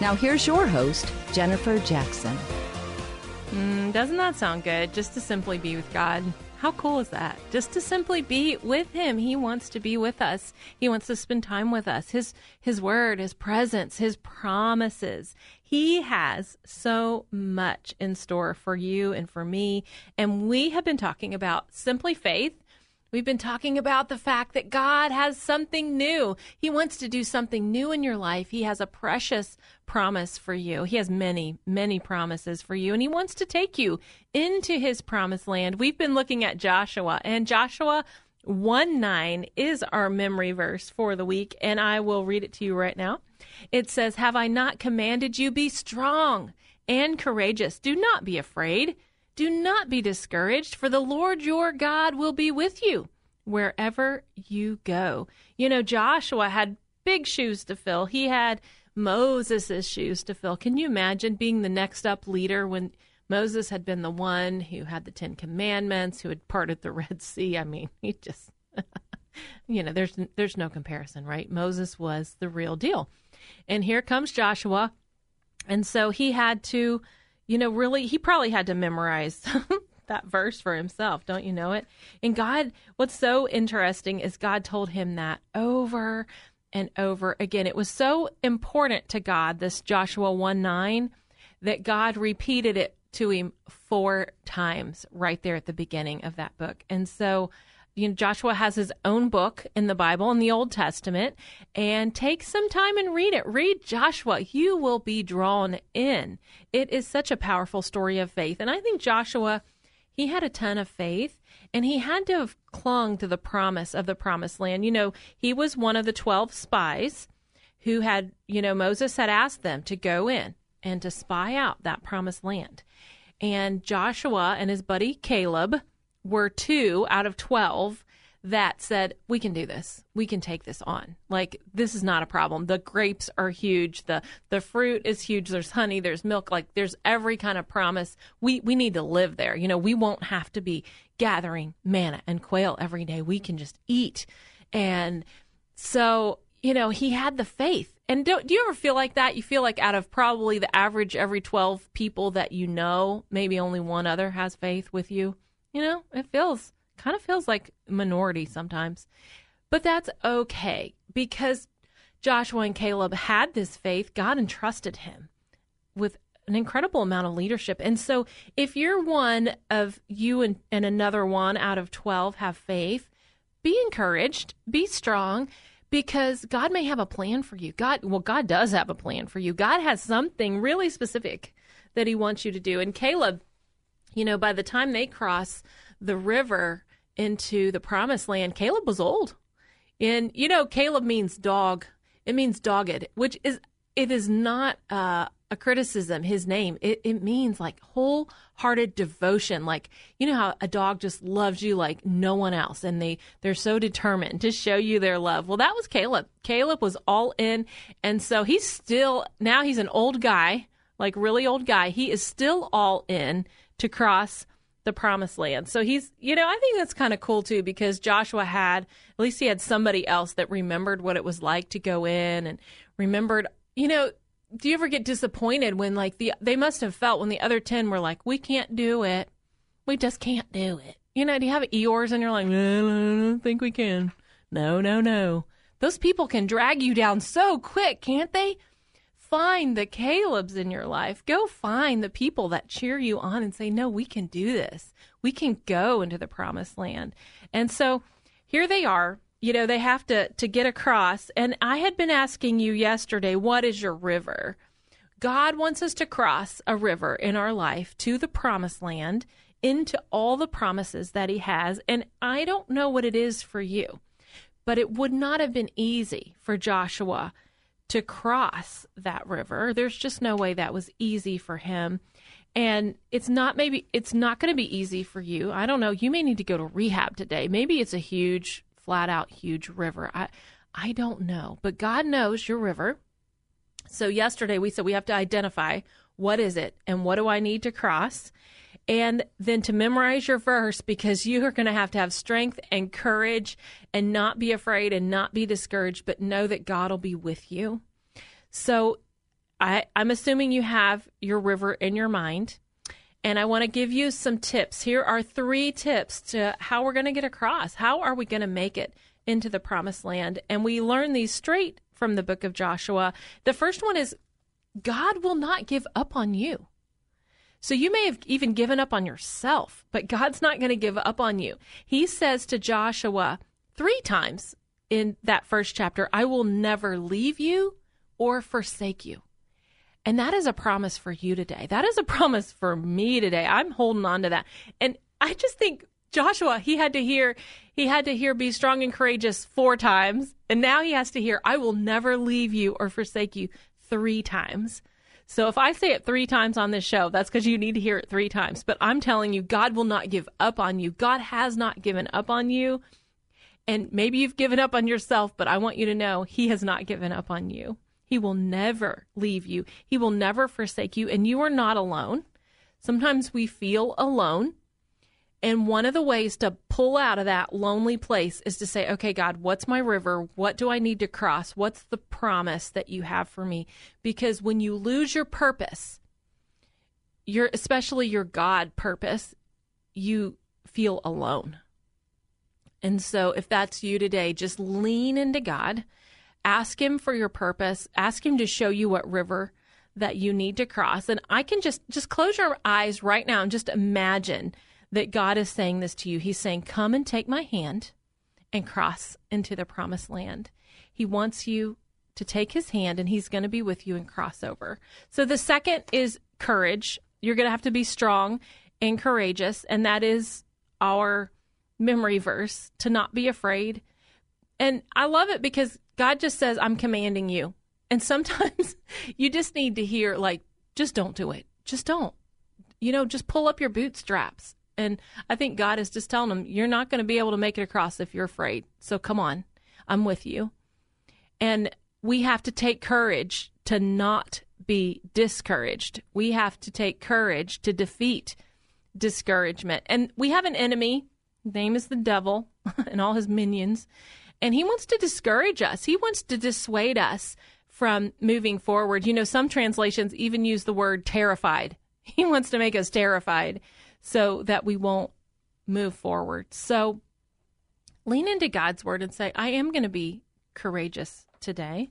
Now, here's your host, Jennifer Jackson. Mm, doesn't that sound good? Just to simply be with God. How cool is that? Just to simply be with him. He wants to be with us. He wants to spend time with us. His his word, his presence, his promises. He has so much in store for you and for me. And we have been talking about simply faith We've been talking about the fact that God has something new. He wants to do something new in your life. He has a precious promise for you. He has many, many promises for you, and He wants to take you into His promised land. We've been looking at Joshua, and Joshua 1 9 is our memory verse for the week, and I will read it to you right now. It says, Have I not commanded you, be strong and courageous? Do not be afraid. Do not be discouraged, for the Lord your God will be with you wherever you go. You know, Joshua had big shoes to fill. He had Moses' shoes to fill. Can you imagine being the next up leader when Moses had been the one who had the Ten Commandments, who had parted the Red Sea? I mean, he just, you know, there's there's no comparison, right? Moses was the real deal, and here comes Joshua, and so he had to you know, really, he probably had to memorize that verse for himself. Don't you know it? And God, what's so interesting is God told him that over and over again. It was so important to God, this Joshua 1 9, that God repeated it to him four times right there at the beginning of that book. And so, you know, Joshua has his own book in the Bible in the Old Testament, and take some time and read it. Read Joshua. You will be drawn in. It is such a powerful story of faith. And I think Joshua, he had a ton of faith, and he had to have clung to the promise of the promised land. You know, he was one of the 12 spies who had, you know, Moses had asked them to go in and to spy out that promised land. And Joshua and his buddy Caleb, were two out of 12 that said, we can do this. We can take this on. Like this is not a problem. The grapes are huge. The the fruit is huge. There's honey, there's milk, like there's every kind of promise. We we need to live there. You know, we won't have to be gathering manna and quail every day. We can just eat. And so, you know, he had the faith. And do, do you ever feel like that? You feel like out of probably the average every 12 people that you know, maybe only one other has faith with you? You know, it feels kind of feels like minority sometimes. But that's okay because Joshua and Caleb had this faith. God entrusted him with an incredible amount of leadership. And so if you're one of you and, and another one out of 12 have faith, be encouraged, be strong because God may have a plan for you. God, well, God does have a plan for you. God has something really specific that he wants you to do. And Caleb you know, by the time they cross the river into the promised land, Caleb was old. And, you know, Caleb means dog. It means dogged, which is, it is not uh, a criticism, his name. It, it means like wholehearted devotion. Like, you know how a dog just loves you like no one else and they, they're so determined to show you their love. Well, that was Caleb. Caleb was all in. And so he's still, now he's an old guy, like really old guy. He is still all in to cross the promised land. So he's, you know, I think that's kind of cool too because Joshua had, at least he had somebody else that remembered what it was like to go in and remembered, you know, do you ever get disappointed when like the, they must have felt when the other 10 were like, we can't do it. We just can't do it. You know, do you have Eeyores and you're like, no, I don't think we can. No, no, no. Those people can drag you down so quick, can't they? Find the Calebs in your life. Go find the people that cheer you on and say, No, we can do this. We can go into the promised land. And so here they are. You know, they have to, to get across. And I had been asking you yesterday, what is your river? God wants us to cross a river in our life to the promised land, into all the promises that He has. And I don't know what it is for you, but it would not have been easy for Joshua to cross that river. There's just no way that was easy for him. And it's not maybe it's not going to be easy for you. I don't know. You may need to go to rehab today. Maybe it's a huge, flat out huge river. I I don't know. But God knows your river. So yesterday we said we have to identify what is it and what do I need to cross? And then to memorize your verse because you are going to have to have strength and courage and not be afraid and not be discouraged, but know that God will be with you. So I, I'm assuming you have your river in your mind. And I want to give you some tips. Here are three tips to how we're going to get across. How are we going to make it into the promised land? And we learn these straight from the book of Joshua. The first one is God will not give up on you. So you may have even given up on yourself, but God's not going to give up on you. He says to Joshua three times in that first chapter, I will never leave you or forsake you. And that is a promise for you today. That is a promise for me today. I'm holding on to that. And I just think Joshua, he had to hear, he had to hear be strong and courageous four times. And now he has to hear, I will never leave you or forsake you three times. So if I say it three times on this show, that's because you need to hear it three times. But I'm telling you, God will not give up on you. God has not given up on you. And maybe you've given up on yourself, but I want you to know He has not given up on you. He will never leave you, He will never forsake you, and you are not alone. Sometimes we feel alone. And one of the ways to pull out of that lonely place is to say, okay, God, what's my river? What do I need to cross? What's the promise that you have for me? Because when you lose your purpose, your especially your God purpose, you feel alone. And so if that's you today, just lean into God. Ask him for your purpose. Ask him to show you what river that you need to cross. And I can just just close your eyes right now and just imagine that God is saying this to you. He's saying, Come and take my hand and cross into the promised land. He wants you to take his hand and he's going to be with you and cross over. So the second is courage. You're going to have to be strong and courageous. And that is our memory verse to not be afraid. And I love it because God just says, I'm commanding you. And sometimes you just need to hear, like, just don't do it. Just don't. You know, just pull up your bootstraps and I think God is just telling them, you're not going to be able to make it across if you're afraid. So come on, I'm with you. And we have to take courage to not be discouraged. We have to take courage to defeat discouragement. And we have an enemy, name is the devil and all his minions. And he wants to discourage us. He wants to dissuade us from moving forward. You know, some translations even use the word terrified. He wants to make us terrified so that we won't move forward. So lean into God's word and say, I am going to be courageous today.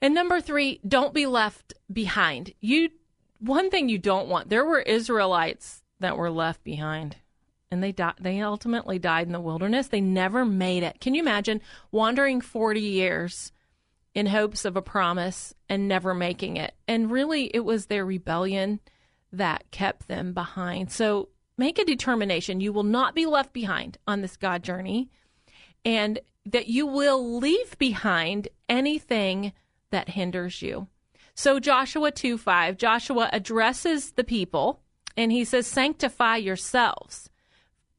And number three, don't be left behind. You, one thing you don't want, there were Israelites that were left behind and they died, they ultimately died in the wilderness. They never made it. Can you imagine wandering 40 years in hopes of a promise and never making it? And really, it was their rebellion that kept them behind. So make a determination. You will not be left behind on this God journey, and that you will leave behind anything that hinders you. So, Joshua 2 5, Joshua addresses the people and he says, Sanctify yourselves,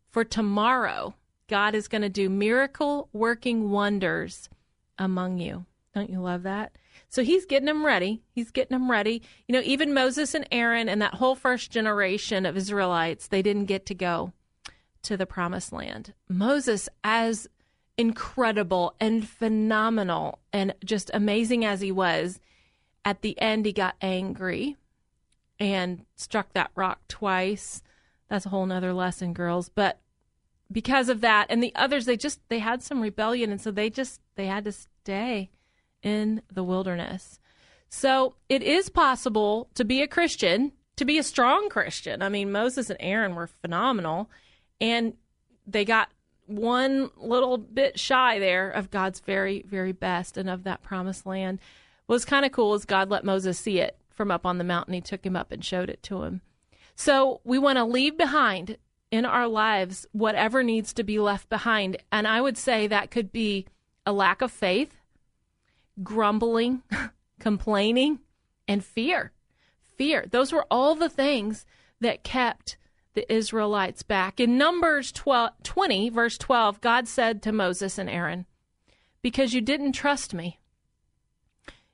for tomorrow God is going to do miracle working wonders among you. Don't you love that? So he's getting them ready. He's getting them ready. You know, even Moses and Aaron and that whole first generation of Israelites, they didn't get to go to the promised land. Moses, as incredible and phenomenal and just amazing as he was, at the end he got angry and struck that rock twice. That's a whole nother lesson, girls. But because of that and the others, they just they had some rebellion and so they just they had to stay in the wilderness. So it is possible to be a Christian, to be a strong Christian. I mean, Moses and Aaron were phenomenal, and they got one little bit shy there of God's very, very best and of that promised land. What was kind of cool is God let Moses see it from up on the mountain. He took him up and showed it to him. So we want to leave behind in our lives whatever needs to be left behind. And I would say that could be a lack of faith, grumbling, complaining, and fear. Fear. Those were all the things that kept the Israelites back. In Numbers 12, 20, verse 12, God said to Moses and Aaron, Because you didn't trust me,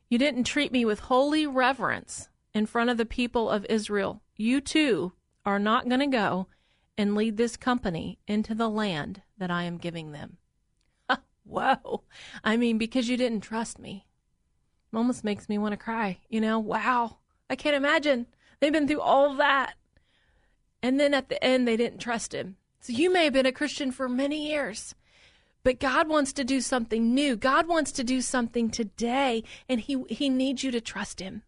you didn't treat me with holy reverence in front of the people of Israel, you too are not going to go and lead this company into the land that I am giving them. Whoa. I mean, because you didn't trust me. Almost makes me want to cry. You know, wow. I can't imagine. They've been through all that. And then at the end, they didn't trust him. So you may have been a Christian for many years, but God wants to do something new. God wants to do something today, and he, he needs you to trust him.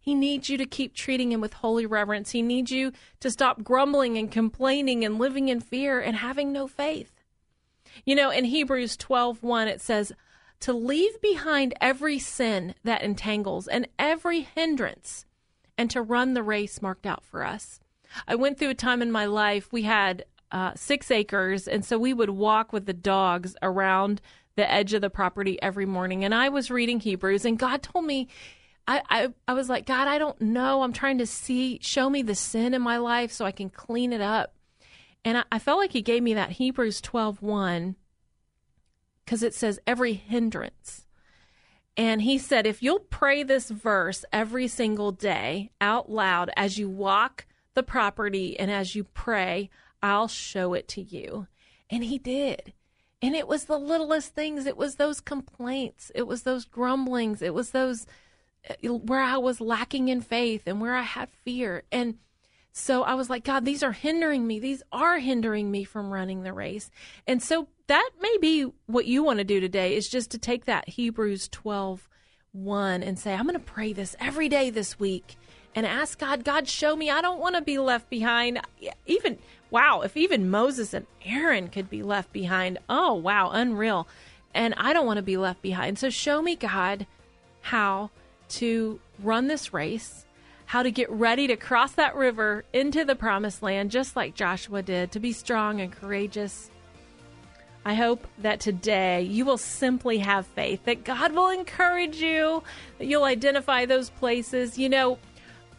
He needs you to keep treating him with holy reverence. He needs you to stop grumbling and complaining and living in fear and having no faith. You know, in Hebrews 12:1 it says to leave behind every sin that entangles and every hindrance and to run the race marked out for us. I went through a time in my life we had uh, six acres, and so we would walk with the dogs around the edge of the property every morning. And I was reading Hebrews, and God told me I, I, I was like, God, I don't know. I'm trying to see, show me the sin in my life so I can clean it up. And I, I felt like he gave me that Hebrews 12 1 because it says every hindrance. And he said, if you'll pray this verse every single day out loud as you walk the property and as you pray, I'll show it to you. And he did. And it was the littlest things. It was those complaints. It was those grumblings. It was those eh, where I was lacking in faith and where I had fear. And so I was like, God, these are hindering me. These are hindering me from running the race. And so that may be what you want to do today is just to take that Hebrews 12 1 and say, I'm going to pray this every day this week and ask God, God, show me. I don't want to be left behind. Even, wow, if even Moses and Aaron could be left behind, oh, wow, unreal. And I don't want to be left behind. So show me, God, how to run this race, how to get ready to cross that river into the promised land, just like Joshua did, to be strong and courageous. I hope that today you will simply have faith, that God will encourage you, that you'll identify those places. You know,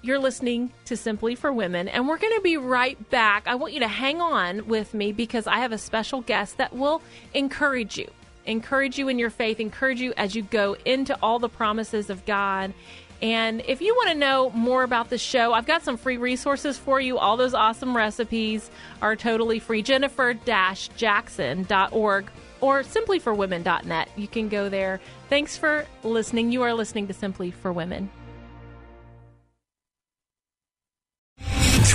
you're listening to Simply for Women, and we're going to be right back. I want you to hang on with me because I have a special guest that will encourage you encourage you in your faith, encourage you as you go into all the promises of God. And if you want to know more about the show, I've got some free resources for you. All those awesome recipes are totally free. Jennifer Jackson.org or simplyforwomen.net. You can go there. Thanks for listening. You are listening to Simply for Women.